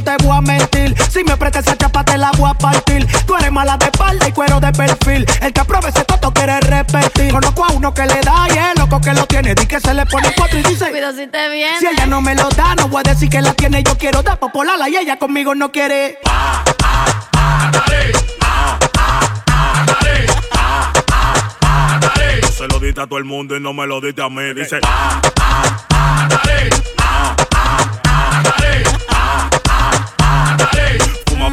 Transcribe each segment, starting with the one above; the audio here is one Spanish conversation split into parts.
no te voy a mentir. Si me prestas esa chapa, te la voy a partir. Tú eres mala de espalda y cuero de perfil. El que apruebe ese toto quiere repetir. Conozco a uno que le da y el loco que lo tiene. Di que se le pone cuatro y dice: Cuido si te viene. Si ella no me lo da, no voy a decir que la tiene. Yo quiero dar popolala y ella conmigo no quiere. Se lo diste a todo el mundo y no me lo diste a mí. Dice, ah, ah, ah, dale,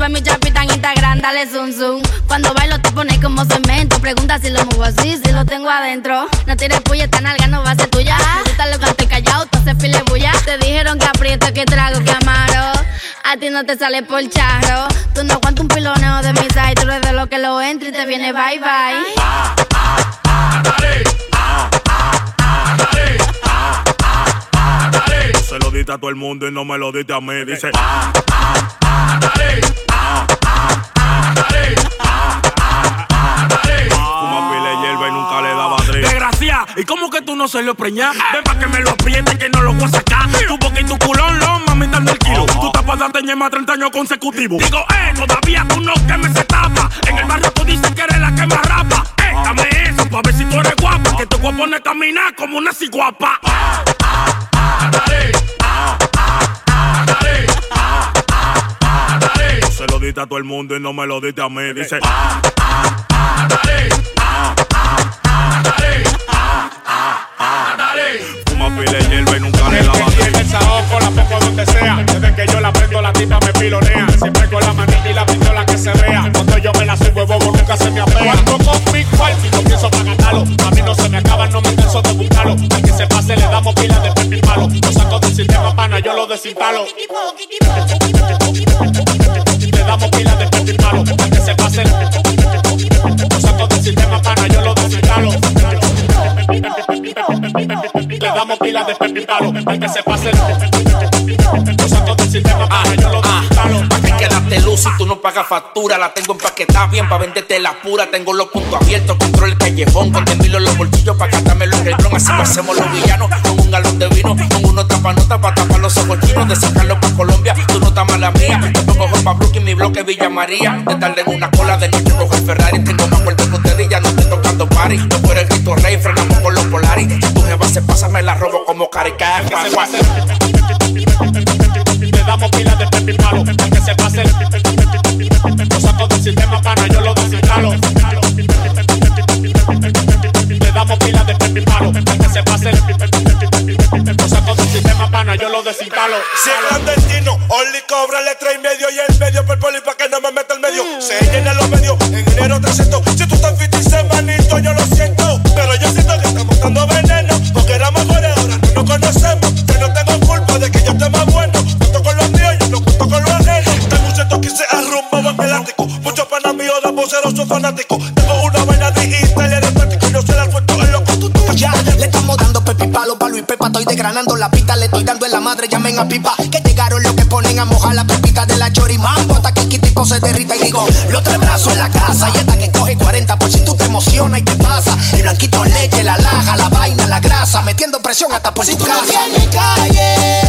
Tuve mi chapita en Instagram, dale zoom zoom. Cuando bailo te pones como cemento. Pregunta si lo muevo así, si lo tengo adentro. No tires puya, esta nalga no va a ser tuya. Me gusta lo que estoy callado, tú haces pile bulla. Te dijeron que aprieto, que trago, que amaro. A ti no te sale por charro. Tú no aguantas un piloneo de mi side. Tú eres de lo que lo entra y te viene bye bye. Se lo diste a todo el mundo y no me lo diste a mí. Dice, ah, ah, ah, dale, ah, ah, ah, ah, ah, ah, y nunca le daba tres. Desgracia, ¿y cómo que tú no se lo preñas? Ven pa' que me lo apriete que no lo voy a sacar. Tu boca y tu culón, lo mami dando el kilo. Tú estás para darte ñema 30 años consecutivos. Digo, eh, todavía tú no que me se tapa. En el barrio tú dices que eres la que más rapa. Eh, dame eso pa' ver si tú eres guapa. Que te voy a poner a caminar como una ciguapa. Diste a todo el mundo y no me lo diste a mí. Dice, ah, ah, ah, dale, ah, ah, ah, dale, ah, ah, ah, dale. Fuma pile hierba y nunca le daba En el saoco la pongo donde sea. Desde que yo la prendo, la tipa me pilonea. Siempre con la manita y la pistola que se vea. Cuando yo me la subo, bobo nunca se me apea. Cuando con mi cuarto y no pienso para gastarlo. A mí no se me acaba, no me canso de buscarlo. Al que se pase le damos pila de pepi palo. Lo saco del sistema pana, yo lo desinstalo. Palo. Al que se pase lo saco del sistema pana, yo si tú no pagas factura. La tengo empaquetada bien pa' venderte la pura. Tengo los puntos abiertos, control el callejón. Con milo en los bolsillos pa' gastármelo en el blon. Así lo hacemos los villanos. Con un galón de vino, con unos tapanotas pa' tapar los ojos chinos. De sacarlo pa' Colombia, tú no estás mala mía. Te pongo pa' Brooklyn, mi bloque Villa María. De tarde en una cola, de noche cojo el Ferrari. Tengo más puertas que ustedes y ya no estoy tocando party. No fuera el grito rey, frenamos con los Polaris. Si tu jeva se pasa, me la robo como carica. Damos pila de pepi palo. Al que se pase. Lo saco del sistema pana, yo lo desinstalo. Le damos pila de pepi palo. Al que se pase. Lo saco del sistema pana, yo lo desinstalo. Si es clandestino, Only cobra letra y medio y el medio per poli pa' que no me meta el medio. Se llena los medios, en enero 300. Si tú estás fit y manito, yo lo siento. Pero yo siento que estamos dando veneno. Son fanáticos. Tengo una vaina digital y aerostática y no se la suelto en los costutos. Ya, le estamos dando pepi palo, palo y pepa. Estoy desgranando la pista, le estoy dando en la madre, llamen a pipa. Que llegaron los que ponen a mojar la pepita de la chorimambo. Hasta que el tipo se derrita y digo, los tres brazos en la casa. Y hasta que coge 40 por si tú te emocionas y te pasa. El blanquito leche, la laja, la vaina, la grasa. Metiendo presión hasta por si tu casa. No calle,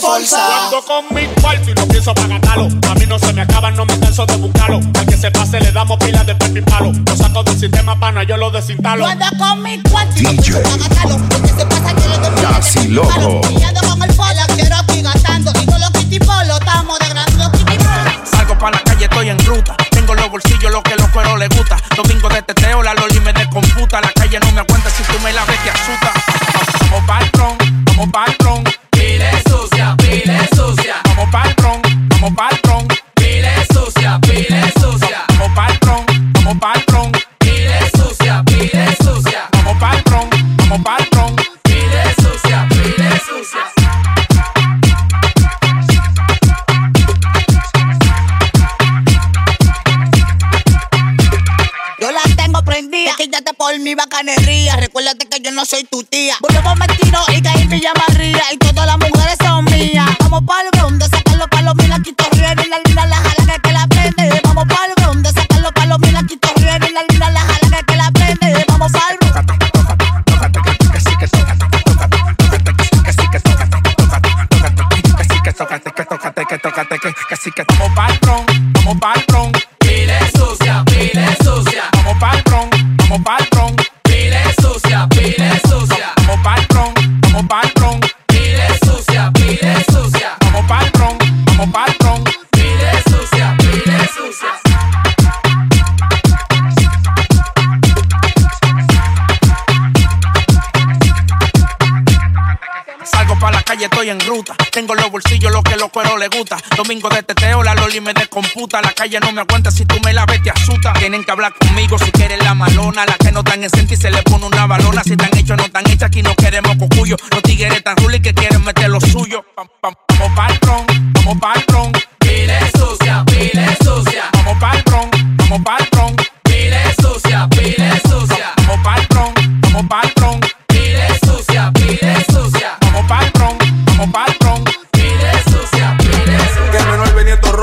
de con mi cuarto y no pienso para pagarlo. A mí no se me acaban, no me canso de buscarlo. Al que se pase le damos pilas de papi palo. Lo saco del sistema pana, yo lo desinstalo. Ando con mi cuarto y no pienso pagarlo. Al que se pasa que le doy pilas de loco. Con el polo, quiero aquí gastando. Digo los kitipos, lo estamos degradando. Salgo para la calle, estoy en ruta. Tengo los bolsillos, lo que los cueros les gusta. Domingo de teteo, la loli me descomputa. La calle no me aguanta si tú me la ves, te asusta. Vamos pa'l tron, vamos pa'l soy tu tía. Calle, estoy en ruta. Tengo los bolsillos, lo que los cueros les gusta. Domingo de teteo, la loli me descomputa. La calle no me aguanta, si tú me la ves te asusta. Tienen que hablar conmigo si quieren la malona. Las que no están en senti se le pone una balona. Si están hechos, no están hechas, aquí no queremos cocuyo. Los tigres tan rulis que quieren meter lo suyo. Pam, pam, vamos pa'l tron, vamos pa'l tron. Pile sucia, pile sucia. Vamos pa'l tron, vamos pa'l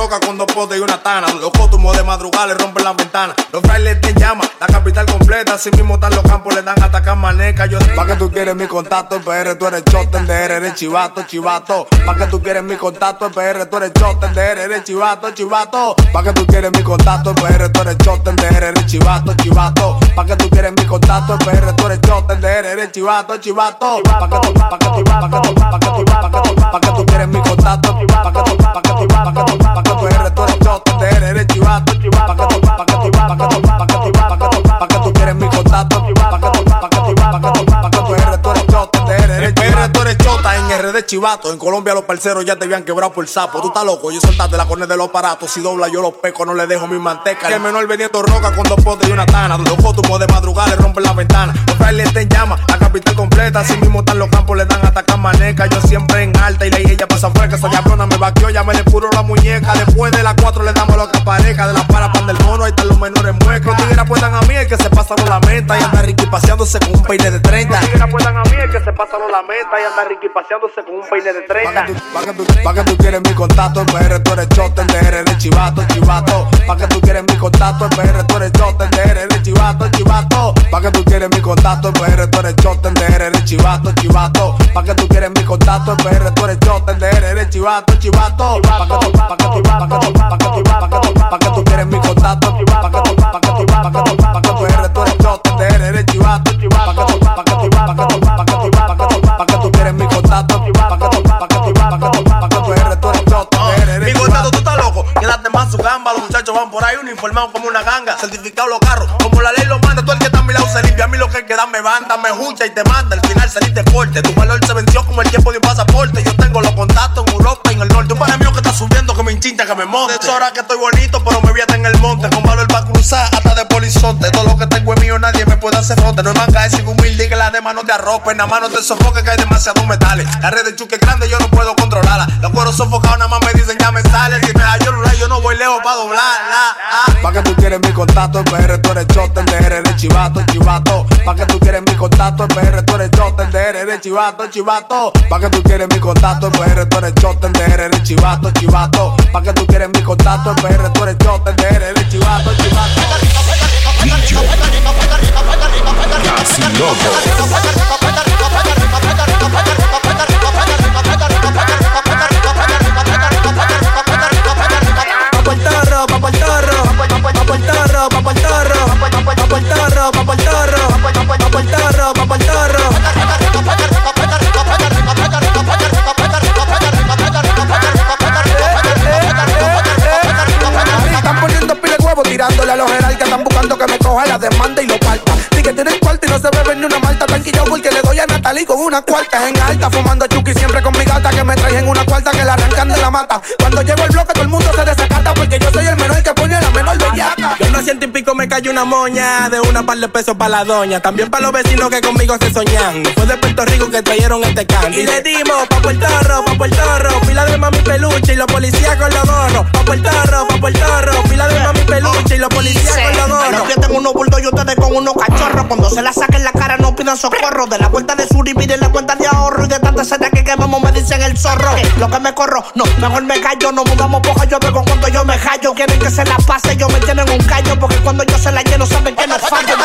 Roca con dos potes y una tana. Los cótumos de madrugada le rompen las ventanas. Los frailes te llaman, la capital completa. Así mismo están los campos, le dan hasta maneca. Yo pa' que tú quieres mi contacto, PR tú eres choten, de R eres chivato, chivato. Pa' que tú quieres mi contacto, PR tú eres choten, de R eres chivato, chivato. Pa' que tú quieres mi contacto, PR tú eres choten, de R eres chivato, chivato. Pa' que tú quieres mi contacto, PR tú eres choten, de R eres chivato, chivato. Pa' que tú, pa' que tú, pa' que tú, pa' que tú, pa' que tú, pa' que tú quieres mi contacto, pa' que tú, pa' que tú, en chivato, en Colombia los parceros ya te habían quebrado por sapo, tú estás loco, yo soltaste la cornea de los aparatos, si dobla yo los peco, no le dejo mi manteca, que el menor veniendo roca con dos potes y una tana, los cótumos de madrugada le rompen la ventana, los frailes te llaman, la capital completa, así mismo están los campos, le dan hasta maneca, yo siempre en alta y la ella pasa fresca, esa cabrona me vaqueó, ya me le puro la muñeca, después de las cuatro le damos lo pareja, de la para pan del mono, ahí están los menores muecos, los tigres a mí, el que se pasa no la meta. Y anda Ricky paseándose con un peine de 30. Los tigres a mí, el que se pasa no la meta y anda Ricky paseándose con un peine de 30. Pa' que tú, pa' que tú quieres mi contacto, en PR tú eres choten, de R eres chivato, chivato. Pa' que tú quieres mi contacto, en PR tú eres choten, de R eres chivato, chivato. Pa' que tú quieres mi contacto, en PR tú eres choten, de R eres chivato, chivato. Pa' que tú quieres mi contacto, en PR tú eres choten, de R eres chivato, chivato. Pa' que tú, pa' que tú, pa' que tú, pa' que tú, pa' que tú, pa' que tú quieres mi contacto, van por ahí uniformados como una ganga, certificados los carros, como la ley lo manda, tú el que está a mi lado se limpia, a mí lo que queda me banda, me escucha y te manda, al final saliste corte, tu valor se venció como el tiempo de un pasaporte, yo tengo los contactos en Europa en el norte, un pana mío que está subiendo que me inchincha que me monte, de hora que estoy bonito pero me vieta en el monte, con valor va a cruzar hasta de polizonte, todo lo que tengo es puede hacer fronte, no es manga, es humilde y que la demás no te arrope, nada más no te sofoque que hay demasiados metales, la red de chuque es grande yo no puedo controlarla, los cueros sofocados nada más me dicen ya me sale, si me hallo lugar yo no voy lejos pa' doblar, la, ah. Pa' que tú quieres mi contacto, en PR tú eres choten, de R eres chivato, chivato. Pa' que tú quieres mi contacto, en PR tú eres choten, de R eres chivato, chivato. Pa' que tú quieres mi contacto, en PR tú eres choten, de R eres chivato, chivato. Pa' que tú quieres mi contacto, en PR tú eres choten, de R eres chivato, chivato. Casi loco. Una cuarta en y una moña. De una par de pesos para la doña. También para los vecinos que conmigo se soñan. Fue de Puerto Rico que trajeron este candy. Y le dimos pa' Puerto Rico, pa' Puerto Rico. Pila de mami peluche y los policías con los gorros. Pa' Puerto Rico, pa' Puerto Rico. Pila de mami peluche y los policías con los gorros. Los tengo unos bultos y ustedes con unos cachorros. Cuando se la saquen la cara no pidan socorro. De la vuelta de sur y miren la cuenta de ahorro. Y de tanta seta que quemamos me dicen el zorro. Lo que me corro, no, mejor me callo. No mudamos poca, yo veo cuando yo me hallo. Quieren que se la pase, yo me tienen un callo. Porque cuando yo se la lleno saben que no fallo.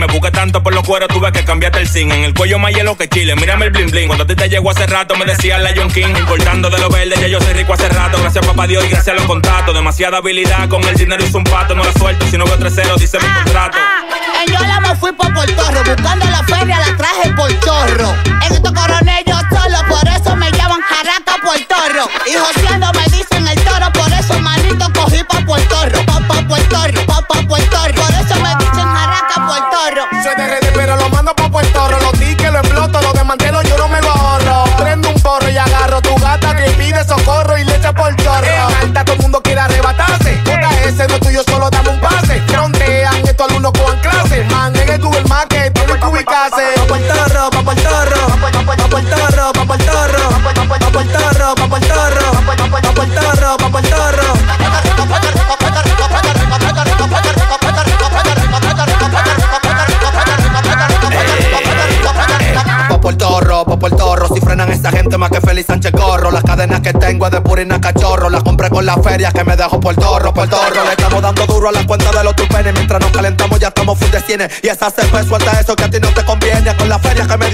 Me busqué tanto por los cueros, tuve que cambiarte el zinc. En el cuello más hielo que chile, mírame el bling bling. Cuando a ti te llegó hace rato, me decía la John King. Importando de lo verde, ya yo soy rico hace rato. Gracias papá Dios y gracias a los contactos. Demasiada habilidad, con el dinero hizo un pato. No la suelto, si no veo tres ceros, dice mi contrato. En Yola me fui por Puerto Rico, buscando la feria la traje por chorro. En estos corones yo solo, por eso me llaman jaraca por toro. Y joseando es de purina cachorro. Las compré con las ferias que me dejo por torro, por torro. Le estamos dando duro a la cuenta de los tupenes. Mientras nos calentamos ya estamos full de cienes. Y esa CP suelta eso que a ti no te conviene. Con las ferias que me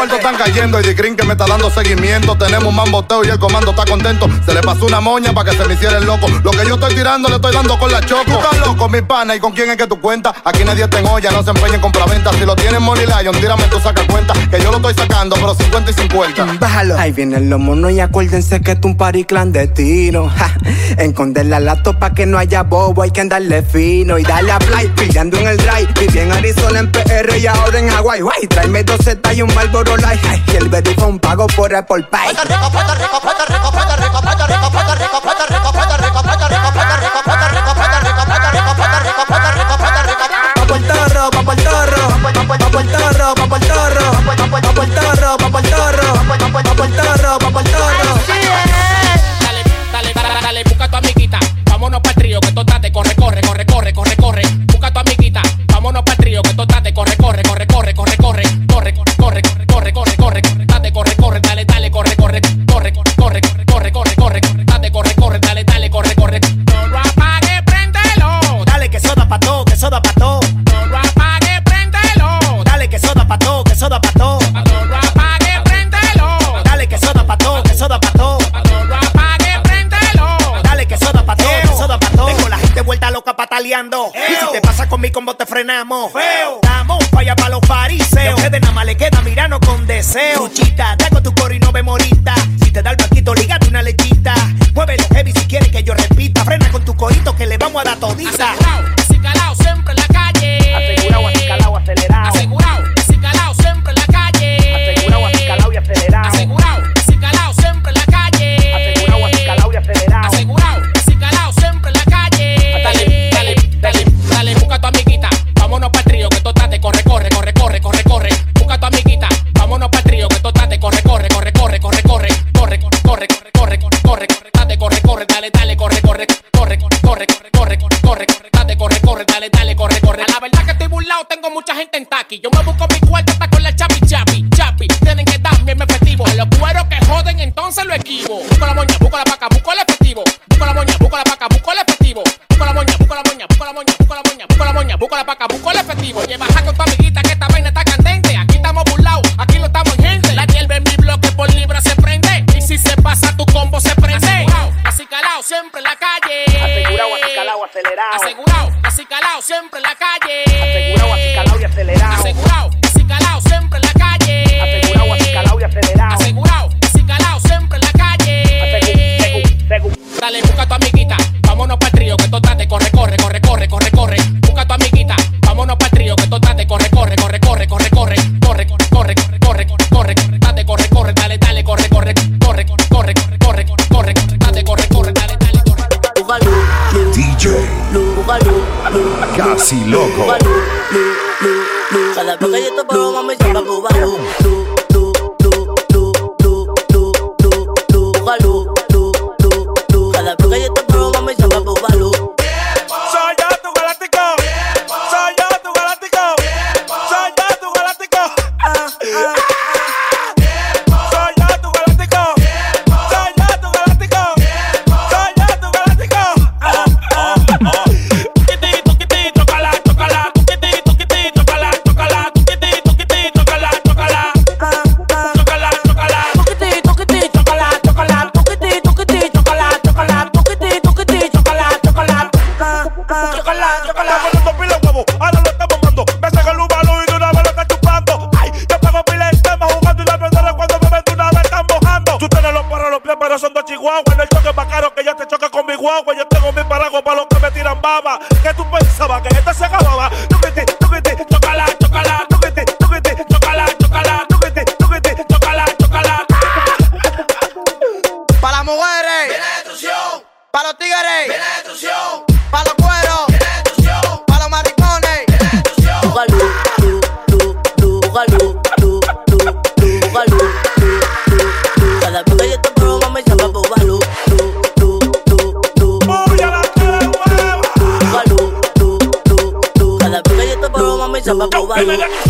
cuartos están cayendo y Dicrin que me está dando seguimiento. Tenemos un mamboteo y el comando está contento. Se le pasó una moña para que se me hiciera el loco. Lo que yo estoy tirando le estoy dando con la choco. Tú estás loco, mi pana, ¿y con quién es que tú cuentas? Aquí nadie te olla, no se empeñen con venta. Si lo tienes Money Lion, tírame tu saca cuenta. Que yo lo estoy sacando, pero 50 y 50. Bájalo. Ahí vienen los monos y acuérdense que esto es un party clandestino. Ja. Esconder la laptop pa' que no haya bobo, hay que andarle fino y darle a play, pillando en el drive. Viví en Arizona, en PR y ahora en Hawaii. Guay, tráeme dos zetas y un Marlboro y el baby un pago por Apple Pie. come on. 我告诉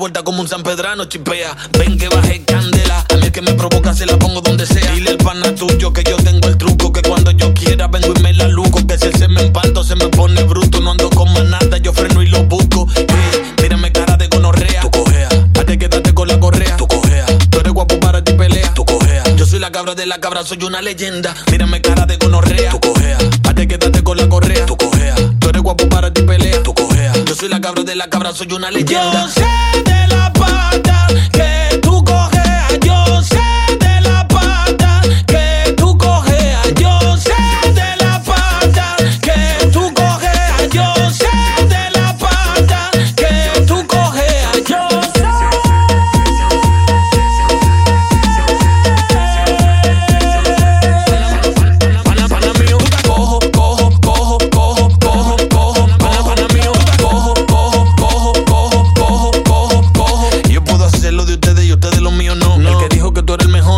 vuelta como un San Pedrano, chipea. Ven que baje candela. A mí el que me provoca se la pongo donde sea. Dile el pana tuyo que yo tengo el truco. Que cuando yo quiera vengo y me la luco. Que si él se me empalto se me pone bruto. No ando con manada, yo freno y lo busco. Hey, mírame cara de gonorrea. Tú cojea. Hazte quédate con la correa. Tú cojea. Tú eres guapo para ti pelea. Tú cojea. Yo soy la cabra de la cabra, soy una leyenda. Mírame cara de gonorrea. Tú cojea. Hazte quédate con la correa soy la cabra de la cabra, soy una leyenda. Yo sé de la pata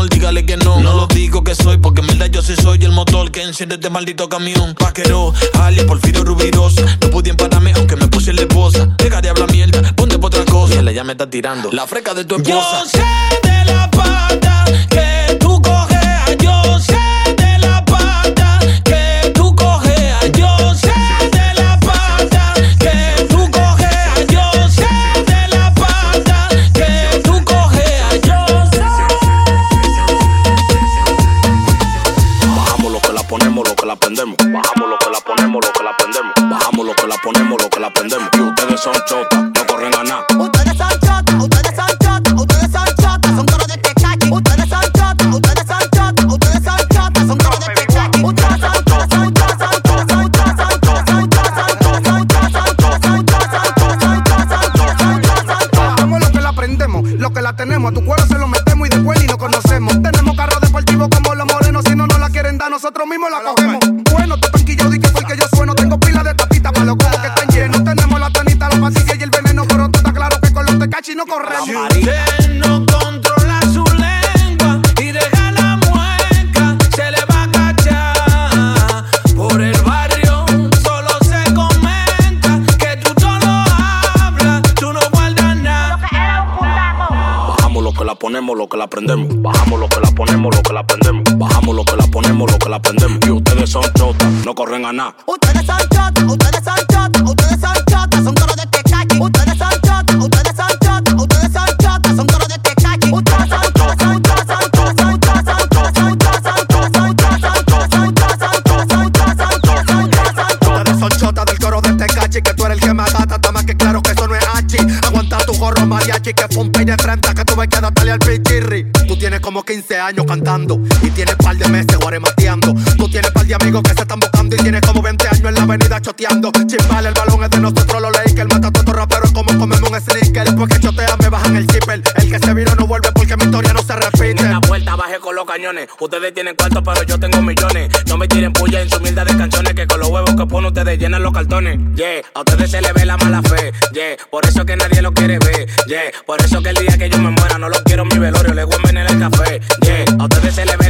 amor, dígale que no. No lo digo que soy, porque en verdad yo sí soy el motor que enciende este maldito camión. Paquero, alias Porfirio Rubirosa. No pude empatarme aunque me puse la esposa. Deja de hablar mierda, ponte por otra cosa. Y ella ya me está tirando la freca de tu esposa. Yo sé la pata aprendemos. Y ustedes son chotas, no corren a nada. Ustedes son chotas, ustedes son chotas, ustedes son chotas, son coro de tecachi. Ustedes son chotas, ustedes son chotas, ustedes son chotas, son coro de tecachi. Ustedes son chotas, son chotas, son chotas, son chotas, son chotas, son chotas, son chotas, son chotas, son chotas, son chotas, son chotas, son chotas, son chotas. Lo que la aprendemos, lo que la tenemos 15 años cantando. Y tienes par de meses guaremateando Tú tienes par de amigos que se están buscando Y tienes como 20 años en la avenida choteando. Chimbal, el balón es de nosotros los Lakers Mata a todos raperos como comerme un sneaker. Después que chotean me bajan el zipper. El que se vino no vuelve porque mi historia no se repite. La vuelta bajé con los cañones. Ustedes tienen cuartos, pero yo tengo millones. Cartones. Yeah, a ustedes se les ve la mala fe. Yeah, por eso que nadie lo quiere ver. Yeah, por eso que el día que yo me muera no lo quiero mi velorio. Le voy a el café. Yeah, a ustedes se les ve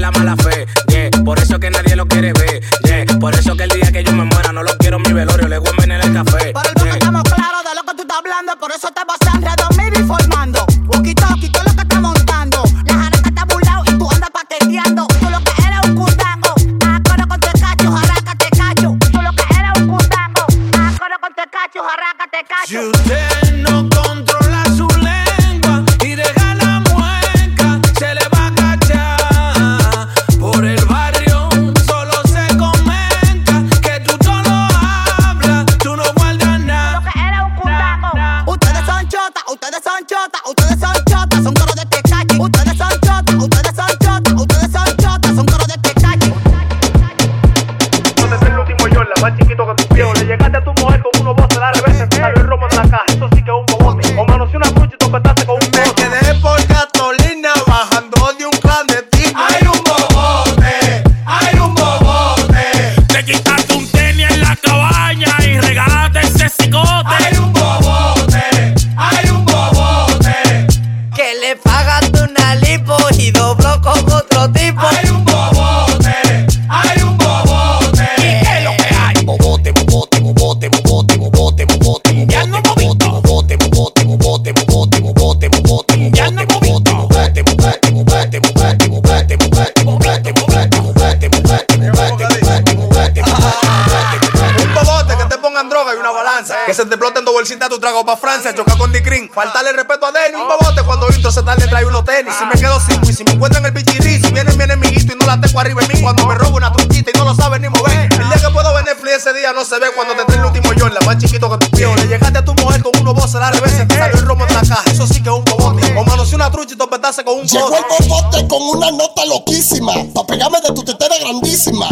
trago pa' Francia. Choca con Dicrin. Faltarle respeto a Denny. Un bobote cuando intro se tarde trae unos tenis. Si me quedo sin y si me encuentran el bichirri. Si viene mi enemiguito y no la tengo arriba en mí. Cuando me robo una truquita y no lo sabe ni mover. El día que puedo ver Netflix ese día no se ve. Cuando te trae el último yo, la más chiquito que tu viejo. Le llegaste a tu mujer con unos voces al revés. Te salió el romo en la caja. Eso sí que es un bobote. O manoseé una trucha y topetaste con un Llegó codo. el bobote con una nota loquísima. Pa' pegarme de tu tetera grandísima.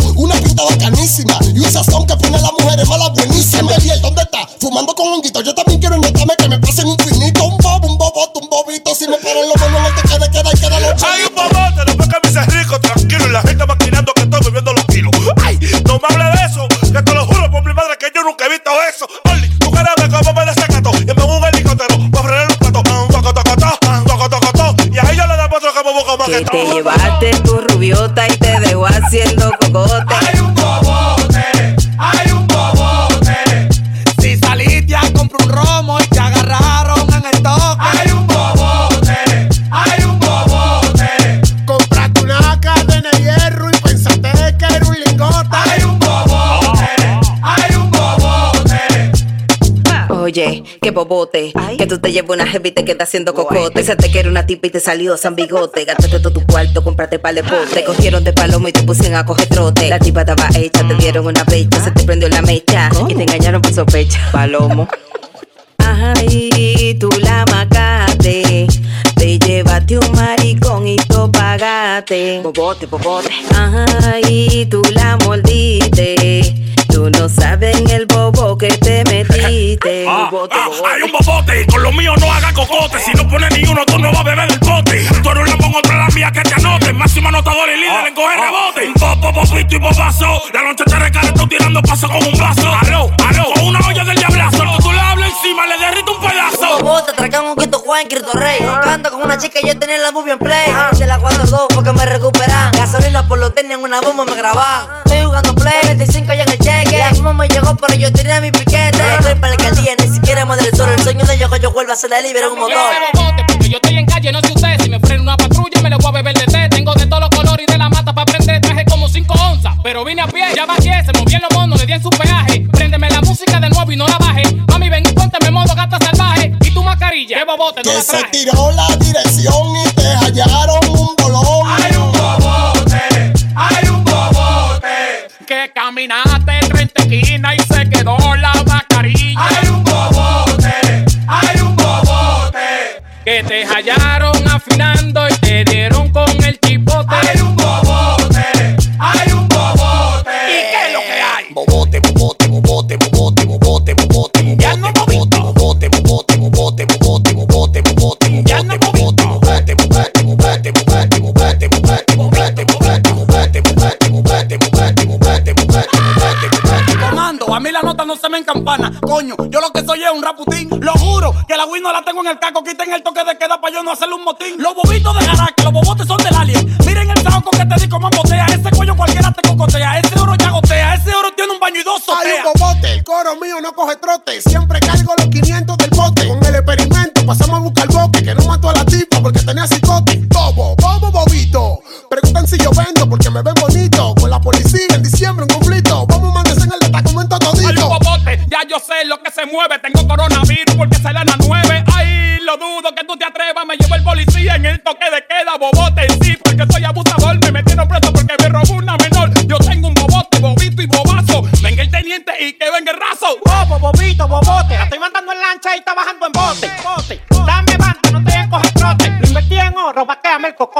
Qué bobote. Que tú te llevas una heavy y te quedas haciendo cocote. Pensaste que era una tipa y te salió san bigote. Gastaste todo tu cuarto, compraste pal de. Te cogieron de palomo y te pusieron a coger trote. La tipa estaba hecha, te dieron una brecha. Se te prendió la mecha y te engañaron por sospecha. Palomo. Ajá, y tú la macaste. Te llevaste un maricón y tú pagaste. Bobote, bobote. Ajá, y tú la mordiste. Tú no sabes en el bobo que te metiste. Ah, ah, hay un bobote con lo mío no haga cocote. Si no pones ni uno, tú no vas a beber del pote. Tú eres un lambón, otra la mía que te anote. Máximo anotador y líder en coger rebote. Popo, popito y popazo. La noche te recale, estoy tirando paso con un vaso. Aló, aló, con una olla del diablazo. El que tú le hablas encima, le derrito un pedazo. Bobote, tracan un quinto Juan, Cristo Rey. Canto con una chica y yo tenía la movie en play. De la 4-2 porque me recuperan. Gasolina por los tenis en una bomba me graban. Estoy jugando play, 25 ya en el cheque. Misma me llegó, pero yo tenía mi piquete. Estoy para la alcaldía, ni siquiera madre del sol. El sueño de yo yo vuelva a ser la libre en un motor. Porque yo estoy en calle, no sé ustedes si me freno en una patrulla, me le voy a beber de té. Tengo de todos los colores y de la mata para prender. Traje como 5 onzas, pero vine a pie. Ya bajé, se movían los monos, le di en su peaje. Préndeme la música de nuevo y no la baje. Mami, ven y pónteme modo gata salvaje. Y tu mascarilla, qué bobote, no Que la se tiró la dirección y te hallaron Coño, yo lo que soy es un raputín. Lo juro que la Wii no la tengo en el caco. Quiten el toque de queda para yo no hacerle un motín. Los bobitos de Jaraque, los bobotes son del alien. Miren el saco que te di como botea. Ese cuello cualquiera te cocotea. Ese oro ya gotea. Ese oro tiene un baño y dos Hay sotea. un bobote, el coro mío no coge trote. Siempre cargo los 500 del bote. Con el experimento pasamos a buscar boque. Que no mató a la tipa porque tenía cicote. Bobo, bobo, bobito. Preguntan si yo vendo porque me ven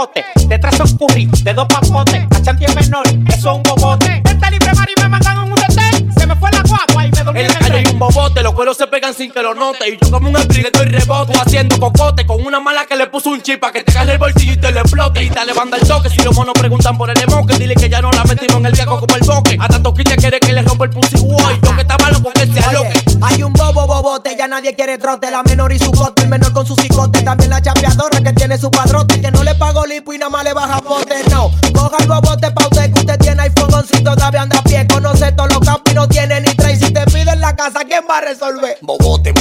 vaqueame el cocote. De tres son curry, de dos papotes. A chanti es menor, eso es un bobote. Vente libre, Mari, me mandan en un retén. Se me fue la guagua y me dormí En la calle hay un bobote, los cueros se pegan sin que lo note. Y yo como un spring estoy rebote haciendo cocote con una mala que le puso un chip pa' que te cae el bolsillo y te lo explote. Y dale banda el toque. Si los monos preguntan por el dile que ya no la metimos en el viejo como el boque. A tanto que quiere que le rompa el pussy boy. Yo que estaba loco que se aloque. Hay un bobo bobote, ya nadie quiere trote. La menor y su cote, el menor con su cicote. También la chapeadora que tiene su padrote. Que no le pago lipo y nada más le baja pote. No, coja el bobote pa' usted que usted tiene iPhone si todavía anda a pie. Conoce todos los campos y no tiene ni tres. Si te piden la casa, ¿quién va a resolver? Bobote,